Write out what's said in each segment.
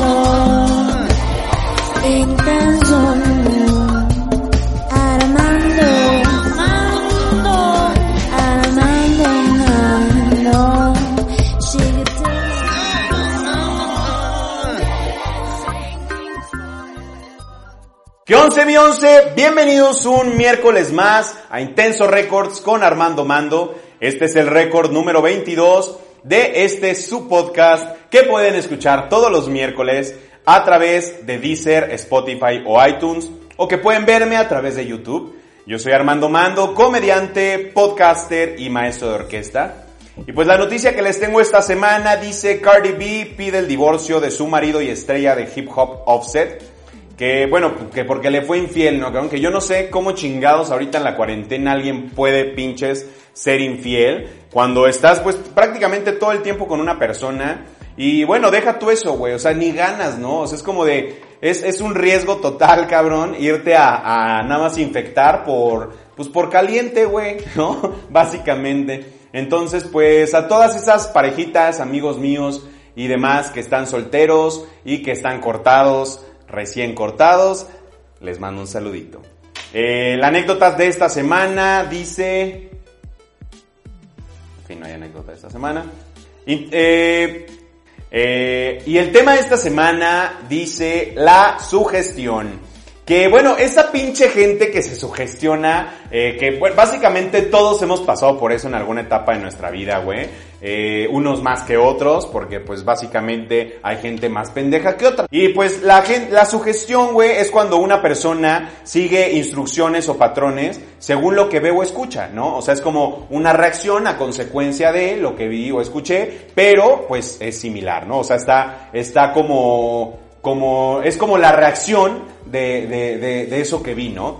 Intenso, intenso, Armando, Armando, Armando, Armando, sigue ¿Qué once mi once? Bienvenidos un miércoles más a Intenso Records con Armando Mando. Este es el récord número 22 de este su podcast que pueden escuchar todos los miércoles a través de Deezer, Spotify o iTunes o que pueden verme a través de YouTube. Yo soy Armando Mando, comediante, podcaster y maestro de orquesta. Y pues la noticia que les tengo esta semana dice Cardi B pide el divorcio de su marido y estrella de hip hop Offset. Que bueno, que porque le fue infiel, ¿no? Aunque yo no sé cómo chingados ahorita en la cuarentena alguien puede pinches ser infiel cuando estás pues prácticamente todo el tiempo con una persona y bueno, deja tú eso, güey, o sea, ni ganas, ¿no? O sea, es como de, es, es un riesgo total, cabrón, irte a, a nada más infectar por, pues por caliente, güey, ¿no? Básicamente. Entonces, pues a todas esas parejitas, amigos míos y demás que están solteros y que están cortados, recién cortados, les mando un saludito. Eh, la anécdota de esta semana dice... Fin, no hay anécdota de esta semana. Y, eh, eh, y el tema de esta semana dice la sugestión. Que bueno, esa pinche gente que se sugestiona, eh, que básicamente todos hemos pasado por eso en alguna etapa de nuestra vida, güey. Eh, unos más que otros, porque pues básicamente hay gente más pendeja que otra. Y pues la, gente, la sugestión, güey, es cuando una persona sigue instrucciones o patrones según lo que ve o escucha, ¿no? O sea, es como una reacción a consecuencia de lo que vi o escuché, pero pues es similar, ¿no? O sea, está, está como, como, es como la reacción de, de, de, de eso que vi, ¿no?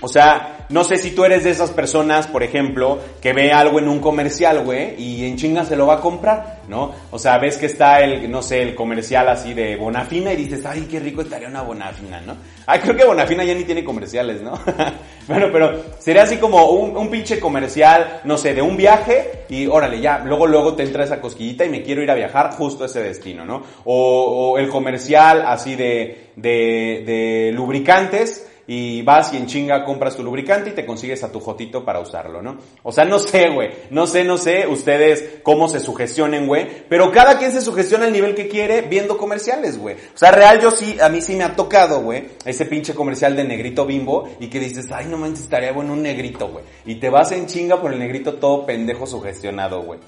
O sea, no sé si tú eres de esas personas, por ejemplo, que ve algo en un comercial, güey, y en chinga se lo va a comprar, ¿no? O sea, ves que está el, no sé, el comercial así de Bonafina y dices, ay, qué rico estaría una Bonafina, ¿no? Ay, creo que Bonafina ya ni tiene comerciales, ¿no? bueno, pero sería así como un, un pinche comercial, no sé, de un viaje y órale, ya, luego, luego te entra esa cosquillita y me quiero ir a viajar justo a ese destino, ¿no? O, o el comercial así de, de, de lubricantes y vas y en chinga compras tu lubricante y te consigues a tu jotito para usarlo, ¿no? O sea, no sé, güey, no sé, no sé ustedes cómo se sugestionen, güey, pero cada quien se sugestiona al nivel que quiere viendo comerciales, güey. O sea, real yo sí, a mí sí me ha tocado, güey, ese pinche comercial de negrito bimbo y que dices, ay, no manches, estaría bueno un negrito, güey. Y te vas en chinga por el negrito todo pendejo sugestionado, güey.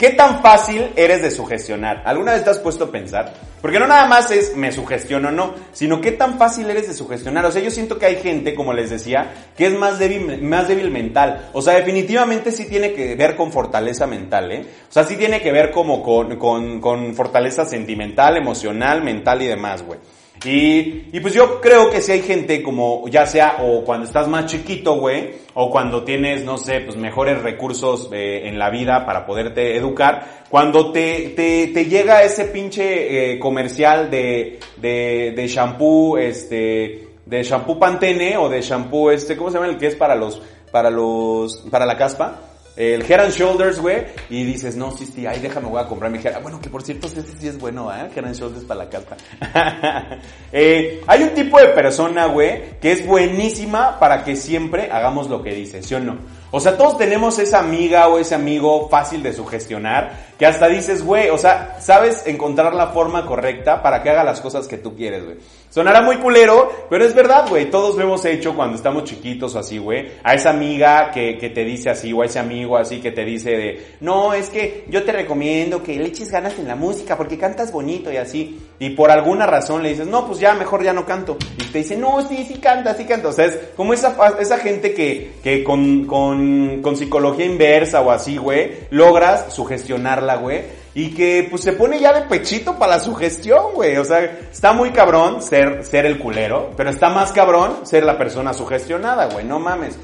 ¿Qué tan fácil eres de sugestionar? ¿Alguna vez te has puesto a pensar? Porque no nada más es me sugestiono o no, sino qué tan fácil eres de sugestionar. O sea, yo siento que hay gente, como les decía, que es más débil, más débil mental. O sea, definitivamente sí tiene que ver con fortaleza mental, ¿eh? O sea, sí tiene que ver como con, con, con fortaleza sentimental, emocional, mental y demás, güey. Y, y pues yo creo que si hay gente como ya sea o cuando estás más chiquito, güey, o cuando tienes, no sé, pues mejores recursos eh, en la vida para poderte educar, cuando te, te, te llega ese pinche eh, comercial de, de, de shampoo, este, de shampoo Pantene o de shampoo este, ¿cómo se llama el que es para los, para los, para la caspa? El Head and Shoulders, güey, y dices, no, sí, sí, ay, déjame, voy a comprar mi Head. Bueno, que por cierto, este sí es bueno, ¿eh? Head and Shoulders para la casa. eh, hay un tipo de persona, güey, que es buenísima para que siempre hagamos lo que dice, ¿sí o no? O sea, todos tenemos esa amiga o ese amigo fácil de sugestionar, que hasta dices, güey, o sea, sabes encontrar la forma correcta para que haga las cosas que tú quieres, güey. Sonará muy culero, pero es verdad, güey. Todos lo hemos hecho cuando estamos chiquitos o así, güey. A esa amiga que, que te dice así, o a ese amigo así que te dice de, no, es que yo te recomiendo que le eches ganas en la música porque cantas bonito y así. Y por alguna razón le dices, no, pues ya, mejor ya no canto. Y te dice, no, sí, sí canta, sí canta. O sea, es como esa, esa gente que, que con, con con, psicología inversa o así, güey, logras sugestionarla, güey, y que pues se pone ya de pechito para la sugestión, güey. O sea, está muy cabrón ser, ser el culero, pero está más cabrón ser la persona sugestionada, güey, no mames.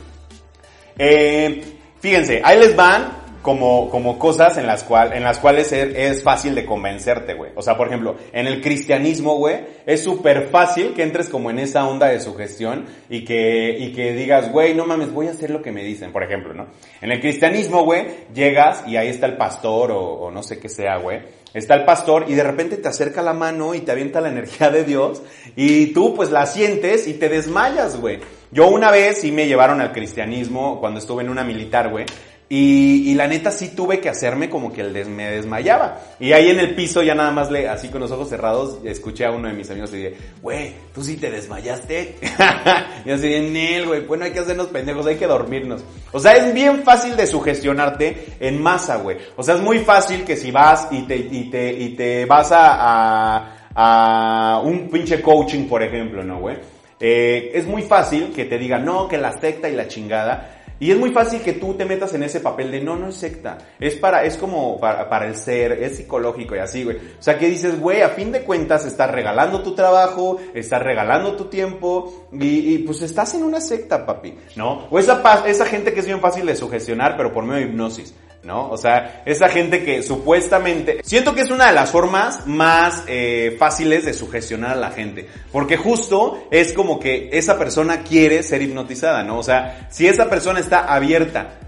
Eh, fíjense, ahí les van como, como cosas en las, cual, en las cuales es, es fácil de convencerte, güey. O sea, por ejemplo, en el cristianismo, güey, es súper fácil que entres como en esa onda de sugestión y que, y que digas, güey, no mames, voy a hacer lo que me dicen, por ejemplo, ¿no? En el cristianismo, güey, llegas y ahí está el pastor o, o no sé qué sea, güey. Está el pastor y de repente te acerca la mano y te avienta la energía de Dios y tú pues la sientes y te desmayas, güey. Yo una vez sí me llevaron al cristianismo cuando estuve en una militar, güey. Y, y, la neta sí tuve que hacerme como que me desmayaba. Y ahí en el piso ya nada más le, así con los ojos cerrados, escuché a uno de mis amigos y dije, güey, tú sí te desmayaste. y así, Nel, güey, bueno hay que hacernos pendejos, hay que dormirnos. O sea, es bien fácil de sugestionarte en masa, güey. O sea, es muy fácil que si vas y te, y te, y te vas a, a, a un pinche coaching, por ejemplo, ¿no, güey? Eh, es muy fácil que te digan, no, que la secta y la chingada. Y es muy fácil que tú te metas en ese papel de no, no es secta. Es para, es como para, para el ser, es psicológico y así, güey. O sea que dices, güey, a fin de cuentas estás regalando tu trabajo, estás regalando tu tiempo y, y pues estás en una secta, papi, ¿no? O esa, esa gente que es bien fácil de sugestionar, pero por medio de hipnosis. ¿No? O sea, esa gente que supuestamente... Siento que es una de las formas más eh, fáciles de sugestionar a la gente. Porque justo es como que esa persona quiere ser hipnotizada, ¿no? O sea, si esa persona está abierta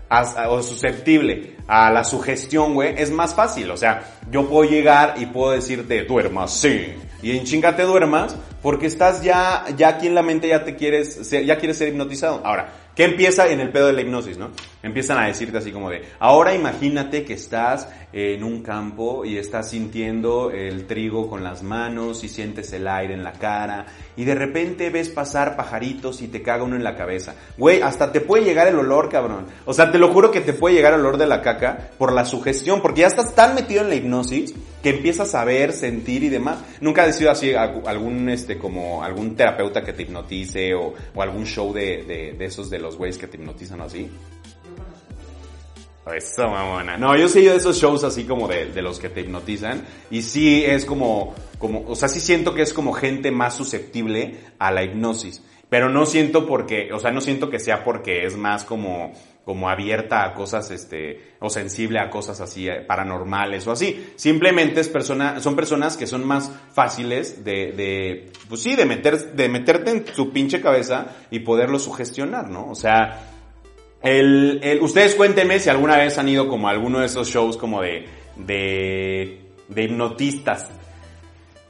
o susceptible a la sugestión, güey, es más fácil. O sea, yo puedo llegar y puedo decirte, duermas, sí. Y en chinga te duermas porque estás ya, ya aquí en la mente ya te quieres, ya quieres ser hipnotizado. Ahora, ¿Qué empieza en el pedo de la hipnosis, no? Empiezan a decirte así como de, ahora imagínate que estás en un campo y estás sintiendo el trigo con las manos y sientes el aire en la cara y de repente ves pasar pajaritos y te caga uno en la cabeza. Güey, hasta te puede llegar el olor, cabrón. O sea, te lo juro que te puede llegar el olor de la caca por la sugestión, porque ya estás tan metido en la hipnosis que empiezas a ver, sentir y demás. Nunca ha sido así algún, este, como algún terapeuta que te hipnotice o, o algún show de, de, de esos de los güeyes que te hipnotizan así. Eso, mamona. No, yo sé de esos shows así como de, de, los que te hipnotizan. Y sí es como, como, o sea, sí siento que es como gente más susceptible a la hipnosis. Pero no siento porque, o sea, no siento que sea porque es más como, como abierta a cosas, este, o sensible a cosas así eh, paranormales o así. Simplemente es persona, son personas que son más fáciles de, de, pues sí, de meter, de meterte en su pinche cabeza y poderlo sugestionar, ¿no? O sea, ustedes cuéntenme si alguna vez han ido como a alguno de esos shows como de, de, de hipnotistas.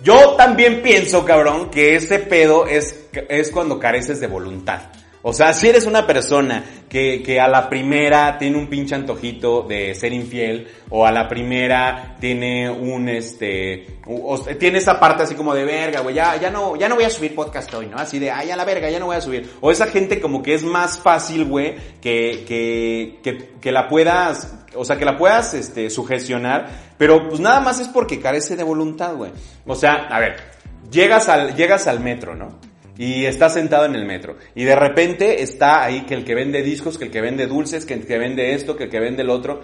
Yo también pienso, cabrón, que ese pedo es, es cuando careces de voluntad. O sea, si eres una persona que, que a la primera tiene un pinche antojito de ser infiel, o a la primera tiene un, este, o, tiene esa parte así como de verga, güey, ya, ya no, ya no voy a subir podcast hoy, ¿no? Así de, ay, a la verga, ya no voy a subir. O esa gente como que es más fácil, güey, que, que, que, que la puedas, o sea, que la puedas, este, sugestionar, pero pues nada más es porque carece de voluntad, güey. O sea, a ver, llegas al, llegas al metro, ¿no? Y está sentado en el metro. Y de repente está ahí que el que vende discos, que el que vende dulces, que el que vende esto, que el que vende el otro.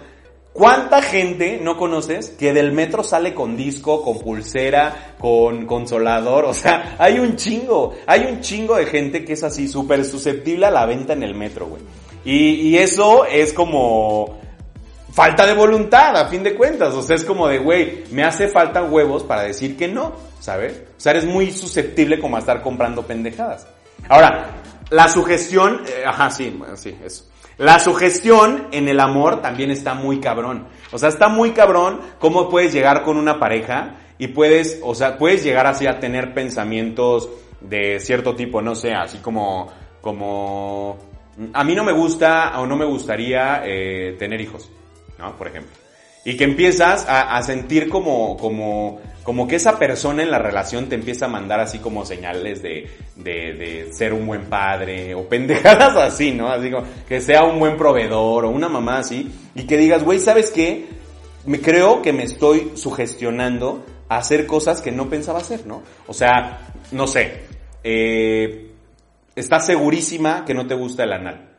¿Cuánta gente no conoces que del metro sale con disco, con pulsera, con consolador? O sea, hay un chingo, hay un chingo de gente que es así súper susceptible a la venta en el metro, güey. Y, y eso es como, falta de voluntad, a fin de cuentas. O sea, es como de, güey, me hace falta huevos para decir que no, ¿sabes? O sea, eres muy susceptible como a estar comprando pendejadas. Ahora, la sugestión, eh, ajá, sí, sí, eso. La sugestión en el amor también está muy cabrón. O sea, está muy cabrón cómo puedes llegar con una pareja y puedes, o sea, puedes llegar así a tener pensamientos de cierto tipo, no sé, así como, como, a mí no me gusta o no me gustaría eh, tener hijos. ¿no? Por ejemplo. Y que empiezas a, a, sentir como, como, como que esa persona en la relación te empieza a mandar así como señales de, de, de ser un buen padre o pendejadas así, ¿no? Así como que sea un buen proveedor o una mamá así. Y que digas, güey, ¿sabes qué? Me creo que me estoy sugestionando a hacer cosas que no pensaba hacer, ¿no? O sea, no sé, eh, estás segurísima que no te gusta el anal.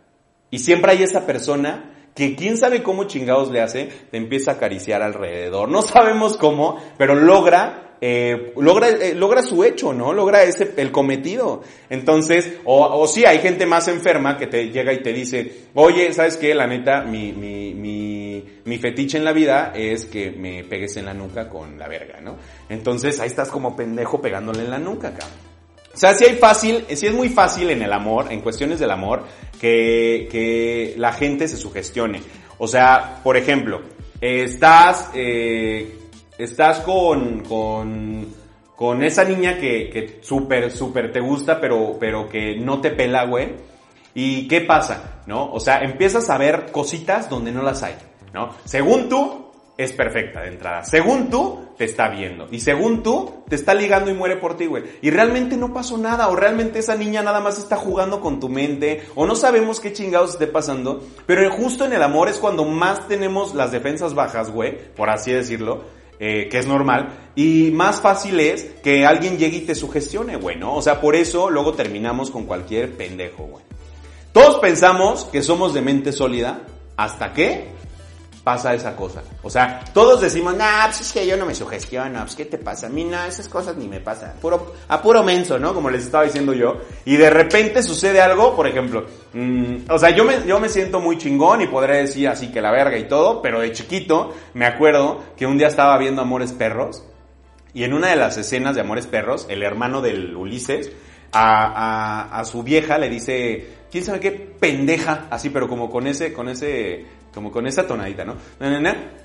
Y siempre hay esa persona que quién sabe cómo chingados le hace, te empieza a acariciar alrededor. No sabemos cómo, pero logra, eh, logra, eh, logra su hecho, ¿no? Logra ese, el cometido. Entonces, o, o sí, hay gente más enferma que te llega y te dice, oye, ¿sabes qué? La neta, mi, mi, mi, mi fetiche en la vida es que me pegues en la nuca con la verga, ¿no? Entonces, ahí estás como pendejo pegándole en la nuca, cabrón. O sea, sí hay fácil, sí es muy fácil en el amor, en cuestiones del amor, que, que la gente se sugestione. O sea, por ejemplo, estás, eh, estás con, con, con esa niña que, que súper, súper te gusta, pero, pero que no te pela, güey. ¿Y qué pasa? ¿No? O sea, empiezas a ver cositas donde no las hay, ¿no? Según tú, es perfecta de entrada. Según tú, te está viendo. Y según tú, te está ligando y muere por ti, güey. Y realmente no pasó nada. O realmente esa niña nada más está jugando con tu mente. O no sabemos qué chingados esté pasando. Pero justo en el amor es cuando más tenemos las defensas bajas, güey. Por así decirlo. Eh, que es normal. Y más fácil es que alguien llegue y te sugestione, güey, ¿no? O sea, por eso luego terminamos con cualquier pendejo, güey. Todos pensamos que somos de mente sólida. ¿Hasta qué? Pasa esa cosa. O sea, todos decimos, nah, pues es que yo no me sugestiono, pues qué te pasa, a mí no, esas cosas ni me pasan, puro, a puro menso, ¿no? Como les estaba diciendo yo. Y de repente sucede algo, por ejemplo, mmm, o sea, yo me, yo me siento muy chingón y podré decir así que la verga y todo, pero de chiquito me acuerdo que un día estaba viendo Amores Perros y en una de las escenas de Amores Perros, el hermano del Ulises, a, a, a su vieja le dice, quién sabe qué pendeja, así, pero como con ese, con ese, como con esa tonadita, ¿no?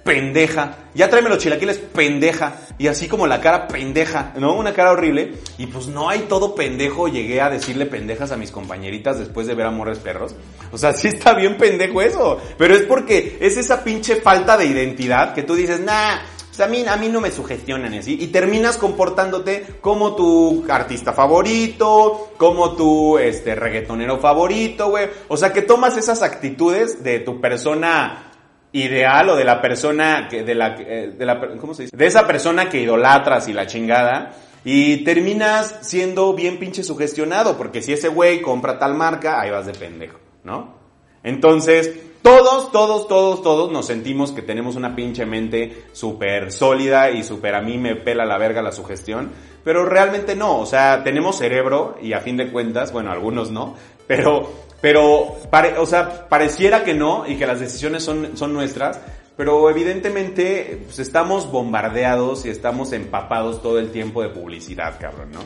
Pendeja. Ya tráeme los chilaquiles, pendeja. Y así como la cara pendeja, ¿no? Una cara horrible. Y pues no hay todo pendejo. Llegué a decirle pendejas a mis compañeritas después de ver Amores Perros. O sea, sí está bien pendejo eso. Pero es porque es esa pinche falta de identidad que tú dices, nah, pues a mí, a mí no me sugestionan así. Y terminas comportándote como tu artista favorito, como tu este, reggaetonero favorito, güey. O sea, que tomas esas actitudes de tu persona ideal o de la persona que, de la, eh, de la, ¿cómo se dice? De esa persona que idolatras y la chingada. Y terminas siendo bien pinche sugestionado, porque si ese güey compra tal marca, ahí vas de pendejo, ¿no? Entonces, todos, todos, todos, todos nos sentimos que tenemos una pinche mente súper sólida y súper a mí me pela la verga la sugestión, pero realmente no, o sea, tenemos cerebro y a fin de cuentas, bueno, algunos no, pero, pero, pare, o sea, pareciera que no y que las decisiones son, son nuestras, pero evidentemente pues, estamos bombardeados y estamos empapados todo el tiempo de publicidad, cabrón, ¿no?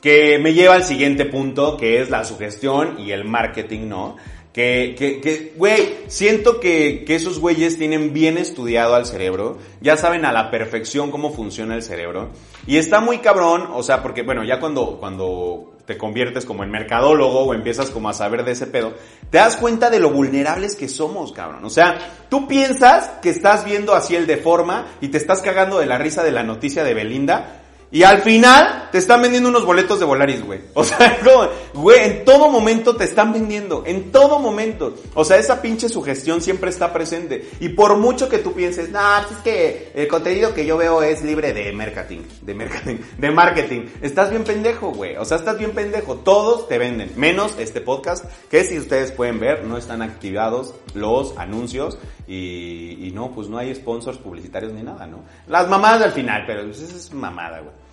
Que me lleva al siguiente punto, que es la sugestión y el marketing, ¿no? Que, que, que, güey, siento que, que esos güeyes tienen bien estudiado al cerebro, ya saben a la perfección cómo funciona el cerebro, y está muy cabrón, o sea, porque, bueno, ya cuando, cuando te conviertes como en mercadólogo o empiezas como a saber de ese pedo, te das cuenta de lo vulnerables que somos, cabrón. O sea, tú piensas que estás viendo así el de forma y te estás cagando de la risa de la noticia de Belinda, y al final te están vendiendo unos boletos de Volaris, güey. O sea, güey, en todo momento te están vendiendo. En todo momento. O sea, esa pinche sugestión siempre está presente. Y por mucho que tú pienses, nah, pues es que el contenido que yo veo es libre de marketing. De marketing. De marketing. Estás bien pendejo, güey. O sea, estás bien pendejo. Todos te venden. Menos este podcast. Que si ustedes pueden ver, no están activados los anuncios. Y, no, pues no hay sponsors publicitarios ni nada, ¿no? Las mamadas al final, pero pues es mamada, güey.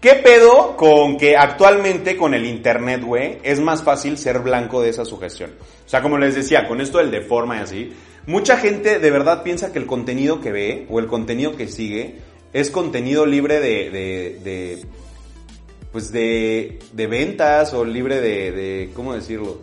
¿Qué pedo con que actualmente con el internet, güey, es más fácil ser blanco de esa sugestión? O sea, como les decía, con esto del de forma y así, mucha gente de verdad piensa que el contenido que ve o el contenido que sigue es contenido libre de, de, de pues de, de ventas o libre de, de, ¿cómo decirlo?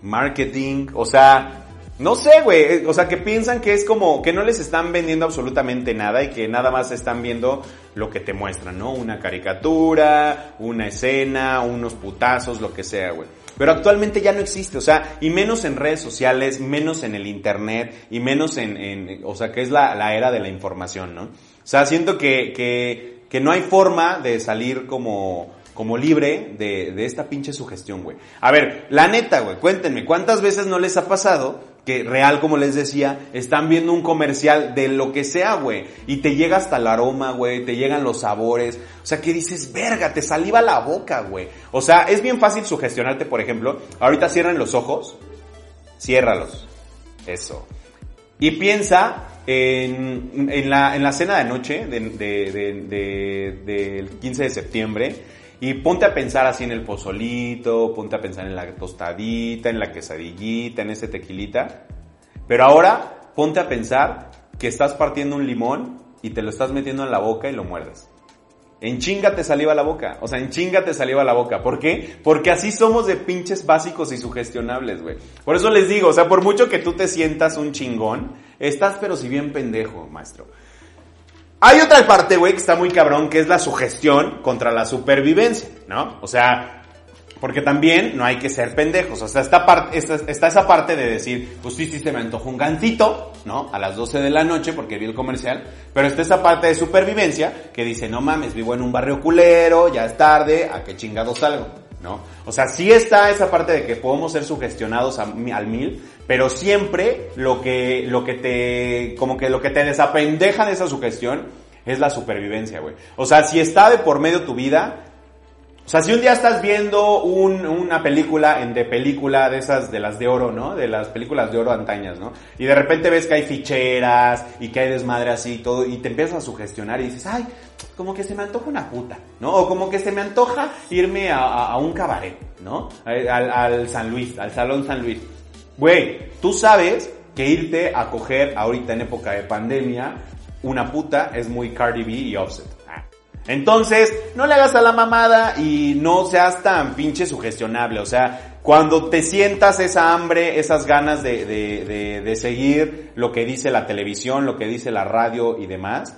Marketing, o sea, no sé, güey, o sea, que piensan que es como que no les están vendiendo absolutamente nada y que nada más están viendo lo que te muestran, ¿no? Una caricatura, una escena, unos putazos, lo que sea, güey. Pero actualmente ya no existe, o sea, y menos en redes sociales, menos en el internet, y menos en, en o sea, que es la, era de la información, ¿no? O sea, siento que, que, que no hay forma de salir como, como libre de, de esta pinche sugestión, güey. A ver, la neta, güey, cuéntenme, ¿cuántas veces no les ha pasado que real, como les decía, están viendo un comercial de lo que sea, güey, y te llega hasta el aroma, güey, te llegan los sabores, o sea, que dices, verga, te saliva la boca, güey. O sea, es bien fácil sugestionarte, por ejemplo, ahorita cierran los ojos, ciérralos, eso. Y piensa en, en, la, en la cena de noche de, de, de, del 15 de septiembre y ponte a pensar así en el pozolito, ponte a pensar en la tostadita, en la quesadillita, en ese tequilita. Pero ahora ponte a pensar que estás partiendo un limón y te lo estás metiendo en la boca y lo muerdes. En chinga te saliva la boca. O sea, en chinga te saliva la boca. ¿Por qué? Porque así somos de pinches básicos y sugestionables, güey. Por eso les digo, o sea, por mucho que tú te sientas un chingón, estás pero si bien pendejo, maestro. Hay otra parte, güey, que está muy cabrón, que es la sugestión contra la supervivencia, ¿no? O sea, porque también no hay que ser pendejos. O sea, está, esa parte de decir, pues sí, sí, se me antojó un gancito, ¿no? A las 12 de la noche porque vi el comercial. Pero está esa parte de supervivencia que dice, no mames, vivo en un barrio culero, ya es tarde, ¿a qué chingado salgo? ¿No? O sea, sí está esa parte de que podemos ser sugestionados al mil, pero siempre lo que, lo que te, como que lo que te desapendeja de esa sugestión es la supervivencia, güey. O sea, si está de por medio tu vida, o sea, si un día estás viendo un, una película en de película de esas, de las de oro, ¿no? De las películas de oro antañas, ¿no? Y de repente ves que hay ficheras y que hay desmadre así y todo, y te empiezas a sugestionar y dices, ay, como que se me antoja una puta, ¿no? O como que se me antoja irme a, a, a un cabaret, ¿no? Al, al San Luis, al Salón San Luis. Güey, tú sabes que irte a coger ahorita en época de pandemia una puta es muy Cardi B y Offset. Entonces, no le hagas a la mamada y no seas tan pinche sugestionable. O sea, cuando te sientas esa hambre, esas ganas de, de, de, de seguir lo que dice la televisión, lo que dice la radio y demás,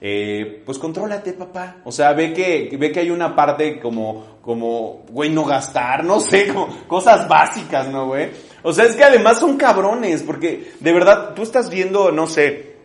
eh, pues contrólate, papá. O sea, ve que, ve que hay una parte como, como, güey, no gastar, no sé, como cosas básicas, ¿no, güey? O sea, es que además son cabrones, porque de verdad, tú estás viendo, no sé,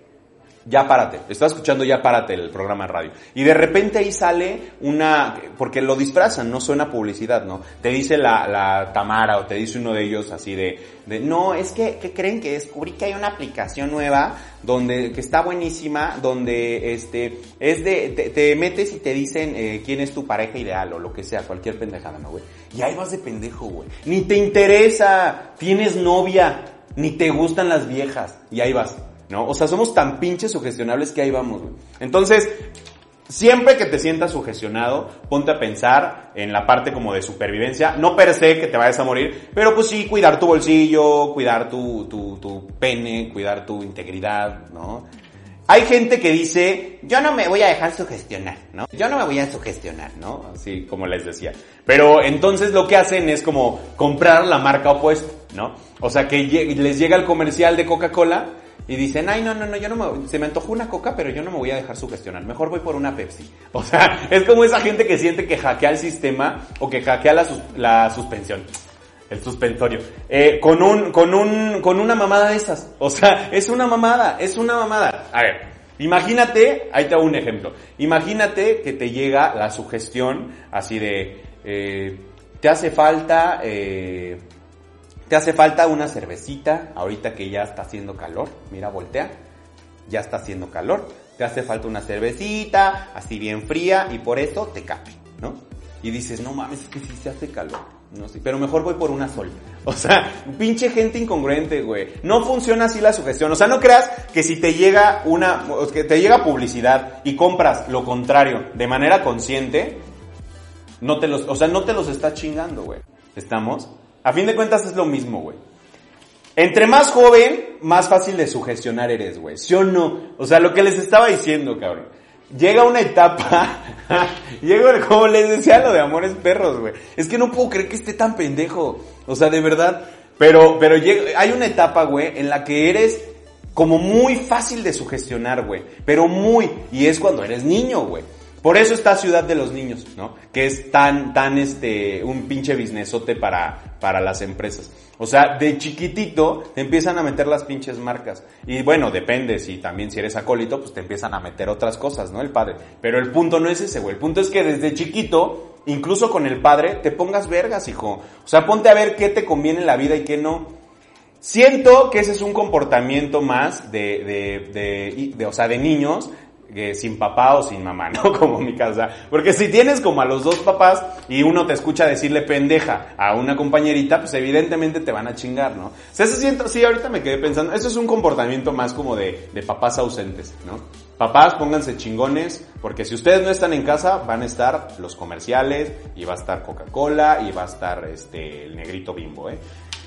ya párate, estás escuchando ya párate el programa de radio. Y de repente ahí sale una, porque lo disfrazan, no suena publicidad, ¿no? Te dice la, la Tamara o te dice uno de ellos así de, de no, es que, ¿qué creen que descubrí que hay una aplicación nueva donde, que está buenísima, donde este, es de, te, te metes y te dicen eh, quién es tu pareja ideal o lo que sea, cualquier pendejada, ¿no, güey? Y ahí vas de pendejo, güey. Ni te interesa, tienes novia, ni te gustan las viejas, y ahí vas. ¿No? O sea, somos tan pinches sugestionables que ahí vamos. Entonces, siempre que te sientas sugestionado, ponte a pensar en la parte como de supervivencia, no per se que te vayas a morir, pero pues sí, cuidar tu bolsillo, cuidar tu, tu, tu pene, cuidar tu integridad, ¿no? Hay gente que dice, yo no me voy a dejar sugestionar, ¿no? Yo no me voy a sugestionar, ¿no? Así como les decía. Pero entonces lo que hacen es como comprar la marca opuesta, ¿no? O sea, que les llega el comercial de Coca-Cola y dicen, ay, no, no, no, yo no me, se me antojó una coca, pero yo no me voy a dejar sugestionar, mejor voy por una Pepsi. O sea, es como esa gente que siente que hackea el sistema o que hackea la, la suspensión, el suspensorio, eh, con un, con un, con una mamada de esas. O sea, es una mamada, es una mamada. A ver, imagínate, ahí te hago un ejemplo, imagínate que te llega la sugestión así de, eh, te hace falta, eh, te hace falta una cervecita, ahorita que ya está haciendo calor, mira, voltea, ya está haciendo calor, te hace falta una cervecita, así bien fría, y por eso te cape, ¿no? Y dices, no mames, es que sí se hace calor, no sé, pero mejor voy por una sol. O sea, pinche gente incongruente, güey. No funciona así la sugestión. O sea, no creas que si te llega una, que te llega publicidad y compras lo contrario de manera consciente, no te los, o sea, no te los está chingando, güey. ¿Estamos? A fin de cuentas es lo mismo, güey. Entre más joven, más fácil de sugestionar eres, güey. ¿Sí o no? O sea, lo que les estaba diciendo, cabrón. Llega una etapa, llega, como les decía, lo de amores perros, güey. Es que no puedo creer que esté tan pendejo. O sea, de verdad. Pero, pero llega, hay una etapa, güey, en la que eres como muy fácil de sugestionar, güey. Pero muy. Y es cuando eres niño, güey. Por eso está Ciudad de los Niños, ¿no? Que es tan, tan, este, un pinche businessote para, para las empresas. O sea, de chiquitito te empiezan a meter las pinches marcas. Y bueno, depende, si también si eres acólito, pues te empiezan a meter otras cosas, ¿no? El padre. Pero el punto no es ese, güey. El punto es que desde chiquito, incluso con el padre, te pongas vergas, hijo. O sea, ponte a ver qué te conviene en la vida y qué no. Siento que ese es un comportamiento más de, de, de, de o sea, de niños que sin papá o sin mamá, ¿no? Como mi casa. Porque si tienes como a los dos papás y uno te escucha decirle pendeja a una compañerita, pues evidentemente te van a chingar, ¿no? O eso siento, sí, ahorita me quedé pensando, eso es un comportamiento más como de papás ausentes, ¿no? Papás, pónganse chingones, porque si ustedes no están en casa, van a estar los comerciales, y va a estar Coca-Cola, y va a estar este, el negrito bimbo, ¿eh?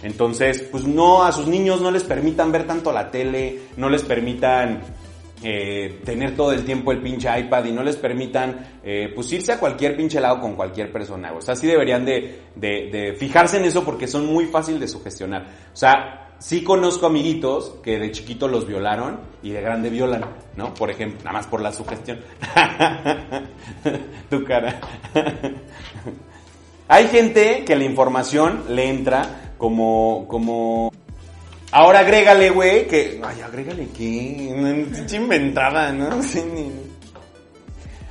Entonces, pues no, a sus niños no les permitan ver tanto la tele, no les permitan eh, tener todo el tiempo el pinche iPad y no les permitan eh, pues irse a cualquier pinche lado con cualquier persona. O sea, sí deberían de, de, de fijarse en eso porque son muy fácil de sugestionar. O sea, sí conozco amiguitos que de chiquito los violaron y de grande violan, ¿no? Por ejemplo, nada más por la sugestión. tu cara. Hay gente que la información le entra como, como, ahora agrégale, güey, que, ay, agrégale qué, inventada, ¿no? Ni-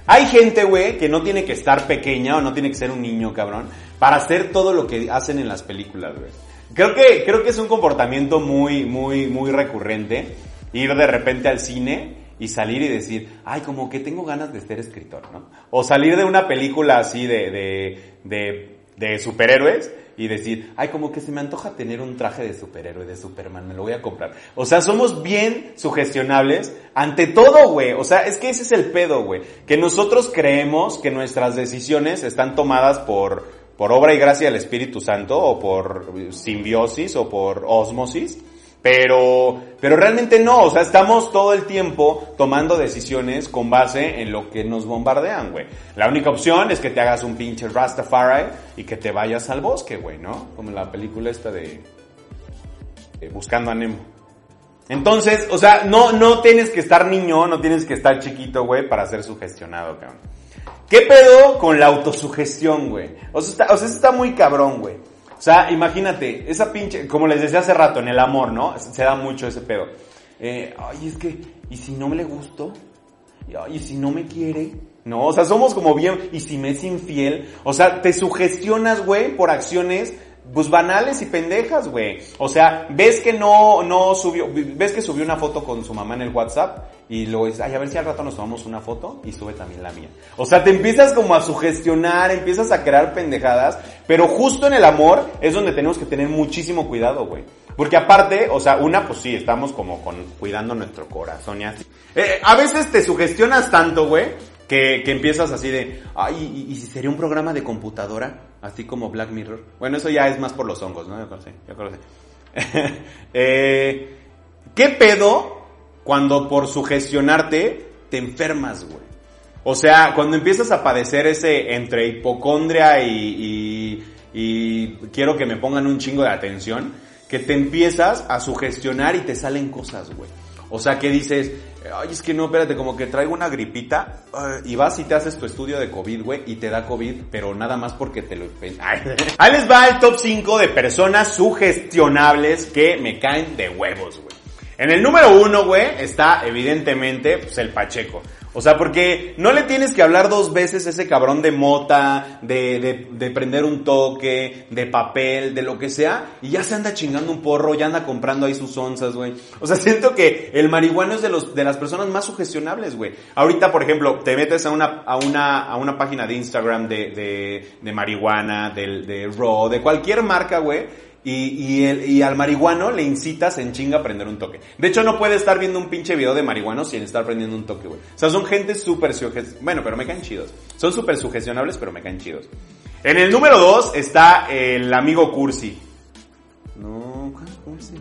Hay gente, güey, que no tiene que estar pequeña o no tiene que ser un niño, cabrón, para hacer todo lo que hacen en las películas, güey. Creo que, creo que es un comportamiento muy, muy, muy recurrente. Ir de repente al cine y salir y decir, ay, como que tengo ganas de ser escritor, ¿no? O salir de una película así de, de, de, de superhéroes y decir, ay, como que se me antoja tener un traje de superhéroe, de Superman, me lo voy a comprar. O sea, somos bien sugestionables ante todo, güey. O sea, es que ese es el pedo, güey. Que nosotros creemos que nuestras decisiones están tomadas por, por obra y gracia del Espíritu Santo o por simbiosis o por osmosis. Pero, pero realmente no, o sea, estamos todo el tiempo tomando decisiones con base en lo que nos bombardean, güey. La única opción es que te hagas un pinche Rastafari y que te vayas al bosque, güey, ¿no? Como la película esta de, Buscando a Nemo. Entonces, o sea, no, no tienes que estar niño, no tienes que estar chiquito, güey, para ser sugestionado, cabrón. ¿Qué pedo con la autosugestión, güey? O sea, está, o está muy cabrón, güey. Sea, imagínate, esa pinche, como les decía hace rato, en el amor, ¿no? Se da mucho ese pedo. Eh, ay, es que, ¿y si no me le gusto? Y, ¿y si no me quiere? No, o sea, somos como bien, ¿y si me es infiel? O sea, te sugestionas, güey, por acciones pues banales y pendejas, güey. O sea, ves que no, no subió, ves que subió una foto con su mamá en el WhatsApp y luego dices, ay, a ver si al rato nos tomamos una foto y sube también la mía. O sea, te empiezas como a sugestionar, empiezas a crear pendejadas, pero justo en el amor es donde tenemos que tener muchísimo cuidado, güey. Porque aparte, o sea, una, pues sí, estamos como con, cuidando nuestro corazón y así. Eh, a veces te sugestionas tanto, güey, que, que empiezas así de, ay, ¿y, si sería un programa de computadora? Así como Black Mirror. Bueno, eso ya es más por los hongos, ¿no? Yo creo que sí, yo creo sí. ¿Qué pedo cuando por sugestionarte te enfermas, güey? O sea, cuando empiezas a padecer ese entre hipocondria y, y, y quiero que me pongan un chingo de atención, que te empiezas a sugestionar y te salen cosas, güey. O sea, que dices, ay, es que no, espérate, como que traigo una gripita, eh, y vas y te haces tu estudio de COVID, güey, y te da COVID, pero nada más porque te lo... Ay. Ahí les va el top 5 de personas sugestionables que me caen de huevos, güey. En el número uno, güey, está evidentemente pues, el Pacheco. O sea, porque no le tienes que hablar dos veces a ese cabrón de mota, de, de, de prender un toque, de papel, de lo que sea, y ya se anda chingando un porro, ya anda comprando ahí sus onzas, güey. O sea, siento que el marihuano es de los, de las personas más sugestionables, güey. Ahorita, por ejemplo, te metes a una, a una, a una página de Instagram de, de, de marihuana, de, de Raw, de cualquier marca, güey, y, y, el, y al marihuano le incitas en chinga a prender un toque. De hecho, no puede estar viendo un pinche video de marihuano sin estar prendiendo un toque, güey. O sea, son gente súper. Bueno, pero me caen chidos. Son súper sugestionables, pero me caen chidos. En el número dos está el amigo Cursi. No, ¿cuál Cursi?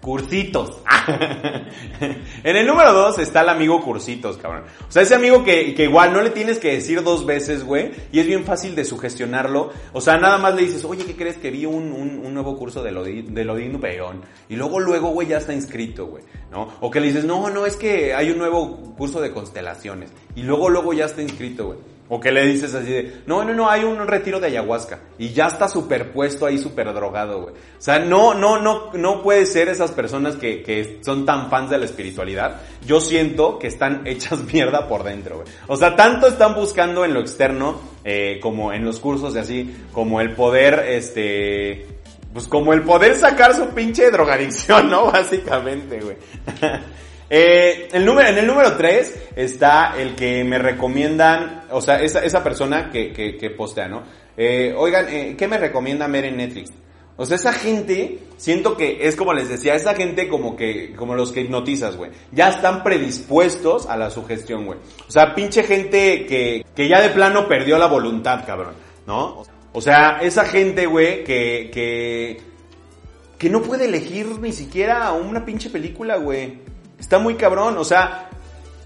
Cursitos. en el número dos está el amigo Cursitos, cabrón. O sea, ese amigo que, que igual no le tienes que decir dos veces, güey, y es bien fácil de sugestionarlo. O sea, nada más le dices, oye, ¿qué crees que vi un, un, nuevo curso de, Lodi, de Lodín Peón? Y luego, luego, güey, ya está inscrito, güey, ¿no? O que le dices, no, no, es que hay un nuevo curso de constelaciones. Y luego, luego ya está inscrito, güey. O que le dices así de, no, no, no, hay un retiro de ayahuasca. Y ya está superpuesto ahí super drogado, güey. O sea, no, no, no, no puede ser esas personas que, que son tan fans de la espiritualidad. Yo siento que están hechas mierda por dentro, güey. O sea, tanto están buscando en lo externo, eh, como en los cursos de así, como el poder, este, pues como el poder sacar su pinche drogadicción, ¿no? Básicamente, güey. Eh, el número, en el número 3 está el que me recomiendan, o sea, esa, esa persona que, que, postea, ¿no? Eh, oigan, eh, ¿qué me recomiendan ver en Netflix? O sea, esa gente, siento que es como les decía, esa gente como que, como los que hipnotizas, güey. Ya están predispuestos a la sugestión, güey. O sea, pinche gente que, que ya de plano perdió la voluntad, cabrón, ¿no? O sea, esa gente, güey, que, que, que no puede elegir ni siquiera una pinche película, güey. Está muy cabrón, o sea,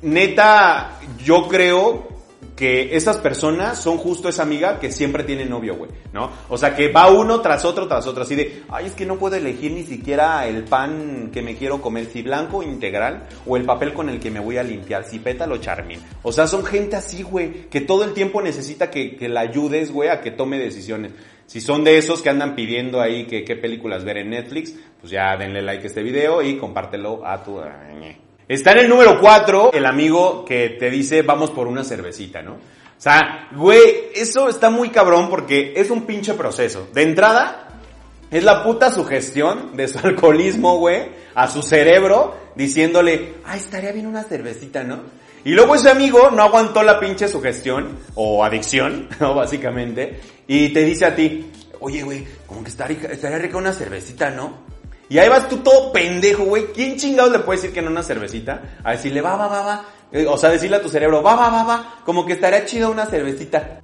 neta, yo creo que esas personas son justo esa amiga que siempre tiene novio, güey, ¿no? O sea, que va uno tras otro, tras otro, así de, ay, es que no puedo elegir ni siquiera el pan que me quiero comer, si blanco integral, o el papel con el que me voy a limpiar, si pétalo charmín. O sea, son gente así, güey, que todo el tiempo necesita que, que la ayudes, güey, a que tome decisiones. Si son de esos que andan pidiendo ahí que qué películas ver en Netflix, pues ya denle like a este video y compártelo a tu... Está en el número 4 el amigo que te dice vamos por una cervecita, ¿no? O sea, güey, eso está muy cabrón porque es un pinche proceso. De entrada, es la puta sugestión de su alcoholismo, güey, a su cerebro, diciéndole, ay, estaría bien una cervecita, ¿no? Y luego ese amigo no aguantó la pinche sugestión, o adicción, ¿no? Básicamente, y te dice a ti, oye, güey, como que estaría, estaría rica una cervecita, ¿no? Y ahí vas tú todo pendejo, güey. ¿Quién chingados le puede decir que no una cervecita? A decirle, va, va, va, va. Eh, O sea, decirle a tu cerebro, va, va, va, va. Como que estaría chido una cervecita.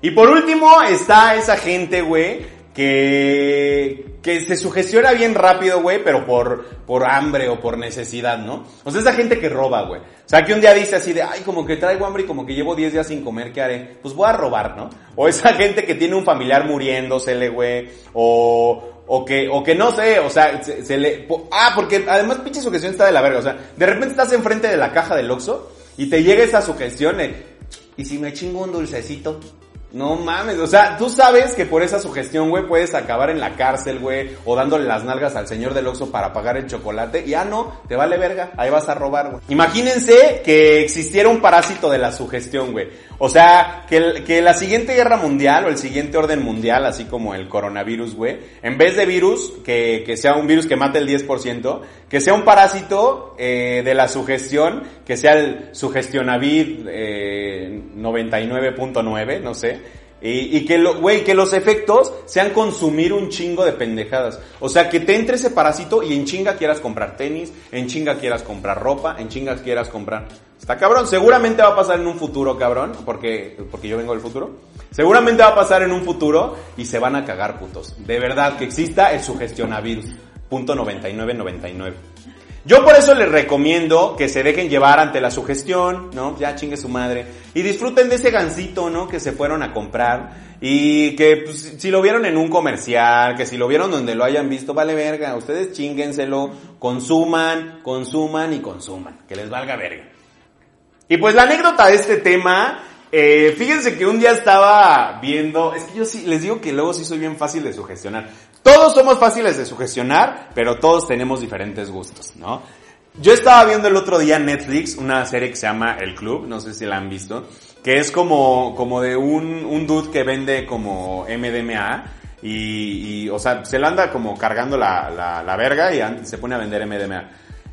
Y por último está esa gente, güey, que, que se sugestiona bien rápido, güey, pero por, por hambre o por necesidad, ¿no? O sea, esa gente que roba, güey. O sea, que un día dice así de, ay, como que traigo hambre y como que llevo 10 días sin comer, ¿qué haré? Pues voy a robar, ¿no? O esa gente que tiene un familiar muriéndosele, güey, o, o que, o que no sé, o sea, se, le, ah, porque además pinche sugestión está de la verga, o sea, de repente estás enfrente de la caja del Oxxo y te llega esa sugestión de, ¿y si me chingo un dulcecito? No mames, o sea, tú sabes que por esa sugestión, güey, puedes acabar en la cárcel, güey, o dándole las nalgas al señor del Oxxo para pagar el chocolate, y ah, no, te vale verga, ahí vas a robar, güey. Imagínense que existiera un parásito de la sugestión, güey. O sea, que, que la siguiente guerra mundial o el siguiente orden mundial, así como el coronavirus, güey, en vez de virus, que, que sea un virus que mate el 10%, que sea un parásito eh, de la sugestión, que sea el sugestionavid eh, 99.9, no sé. Y, y que, lo, güey, que los efectos sean consumir un chingo de pendejadas. O sea, que te entre ese parásito y en chinga quieras comprar tenis, en chinga quieras comprar ropa, en chinga quieras comprar... Está cabrón, seguramente va a pasar en un futuro, cabrón, porque, porque yo vengo del futuro. Seguramente va a pasar en un futuro y se van a cagar putos. De verdad, que exista el sugestionavirus. Punto 9999. Yo por eso les recomiendo que se dejen llevar ante la sugestión, ¿no? Ya chingue su madre. Y disfruten de ese gansito, ¿no? Que se fueron a comprar. Y que pues, si lo vieron en un comercial, que si lo vieron donde lo hayan visto, vale verga. Ustedes chinguenselo, consuman, consuman y consuman. Que les valga verga. Y pues la anécdota de este tema, eh, fíjense que un día estaba viendo, es que yo sí, les digo que luego sí soy bien fácil de sugestionar. Todos somos fáciles de sugestionar, pero todos tenemos diferentes gustos, ¿no? Yo estaba viendo el otro día Netflix una serie que se llama El Club, no sé si la han visto, que es como, como de un, un dude que vende como MDMA y, y, o sea, se lo anda como cargando la, la, la verga y se pone a vender MDMA.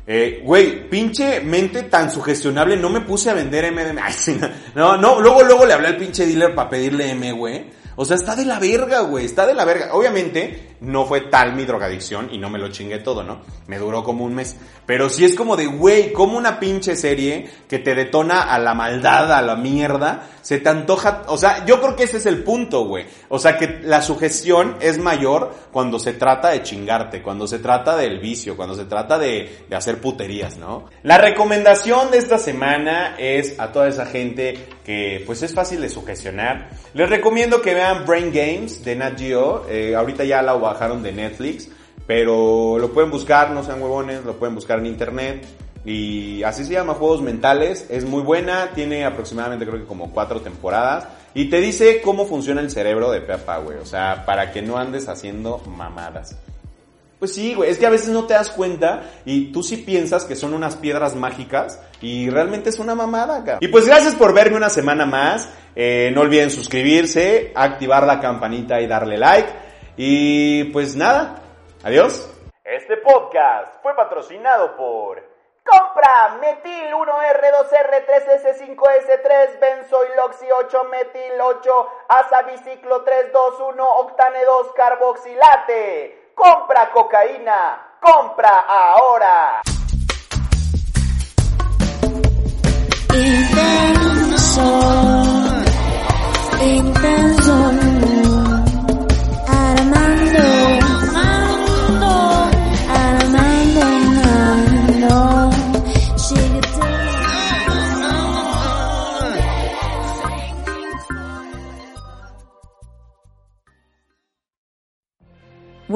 Eh, güey, pinche mente tan sugestionable, no me puse a vender MDMA. No, no, luego, luego le hablé al pinche dealer para pedirle M, güey. O sea, está de la verga, güey, está de la verga. Obviamente, no fue tal mi drogadicción y no me lo chingué todo, ¿no? Me duró como un mes. Pero sí es como de, güey, como una pinche serie que te detona a la maldad, a la mierda, se te antoja, o sea, yo creo que ese es el punto, güey. O sea, que la sugestión es mayor cuando se trata de chingarte, cuando se trata del vicio, cuando se trata de, de hacer puterías, ¿no? La recomendación de esta semana es a toda esa gente que pues es fácil de sugestionar. Les recomiendo que vean Brain Games de Nat Geo. Eh, ahorita ya la bajaron de Netflix, pero lo pueden buscar, no sean huevones, lo pueden buscar en internet. Y así se llama Juegos Mentales. Es muy buena, tiene aproximadamente creo que como cuatro temporadas. Y te dice cómo funciona el cerebro de Pepa, güey. O sea, para que no andes haciendo mamadas. Pues sí, güey, es que a veces no te das cuenta y tú sí piensas que son unas piedras mágicas y realmente es una mamada acá. Y pues gracias por verme una semana más. Eh, no olviden suscribirse, activar la campanita y darle like. Y pues nada, adiós. Este podcast fue patrocinado por... Compra Metil 1R2R3S5S3 Benzoiloxi 8 Metil 8 Azabiciclo 321 Octane 2 Carboxilate. Compra cocaína. Compra ahora.